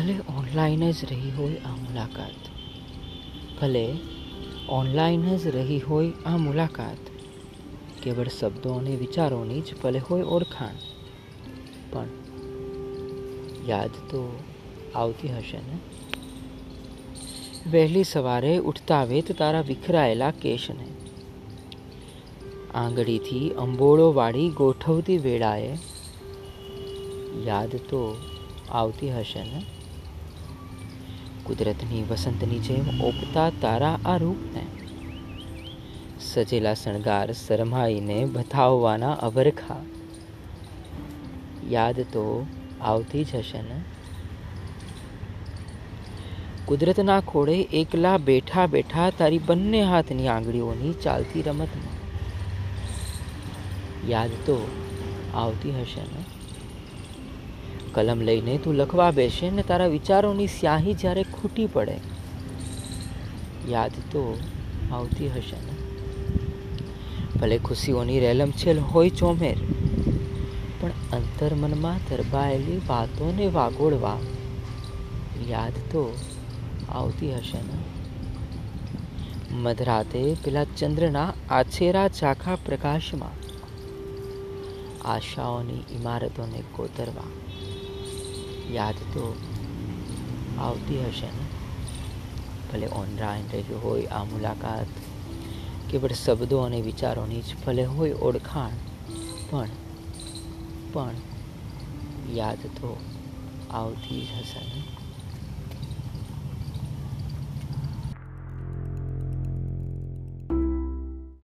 ભલે ઓનલાઈન જ રહી હોય આ મુલાકાત. ભલે ઓનલાઈન જ રહી હોય આ મુલાકાત. કેવળ શબ્દો અને વિચારોની જ ભલે હોય ઓળખાણ. પણ યાદ તો આવતી હશે ને? વહેલી સવારે ઉઠતા વેત તારા વિખરાયેલા કેશને. આંગળીથી અંબોળો વાળી ગોઠવતી વેળાએ યાદ તો આવતી હશે ને? કુદરતની વસંતની જેમ ઓપતા તારા આ રૂપને. સજેલા શણગાર શરમાઈને બતાવવાના અવરખા. યાદ તો આવતી જ હશે ને? કુદરતના ખોળે એકલા બેઠા બેઠા તારી બંને હાથની આંગળીઓની ચાલતી રમતમાં. યાદ તો આવતી હશે ને? કલમ લઈને તું લખવા બેસે ને તારા વિચારોની સ્યાહી જ્યારે ખૂટી પડે. યાદ તો આવતી હશે ને. ભલે ખુશીઓની રેલમછેલ હોય ચોમેર, પણ અંતર્મનમાં દરબાયેલી વાતોને વાગોળવા યાદ તો આવતી હશે ને. મધરાતે પેલા ચંદ્રના આછેરા ચાખા પ્રકાશમાં આશાઓની ઇમારતોને કોતરવા યાદ તો આવતી હશે ને? ભલે ઓનલાઈન રહ્યું હોય, આ મુલાકાત કે ભલે શબ્દો અને વિચારોની જ ભલે હોય ઓળખાણ, પણ પણ યાદ તો આવતી જ હશે ને?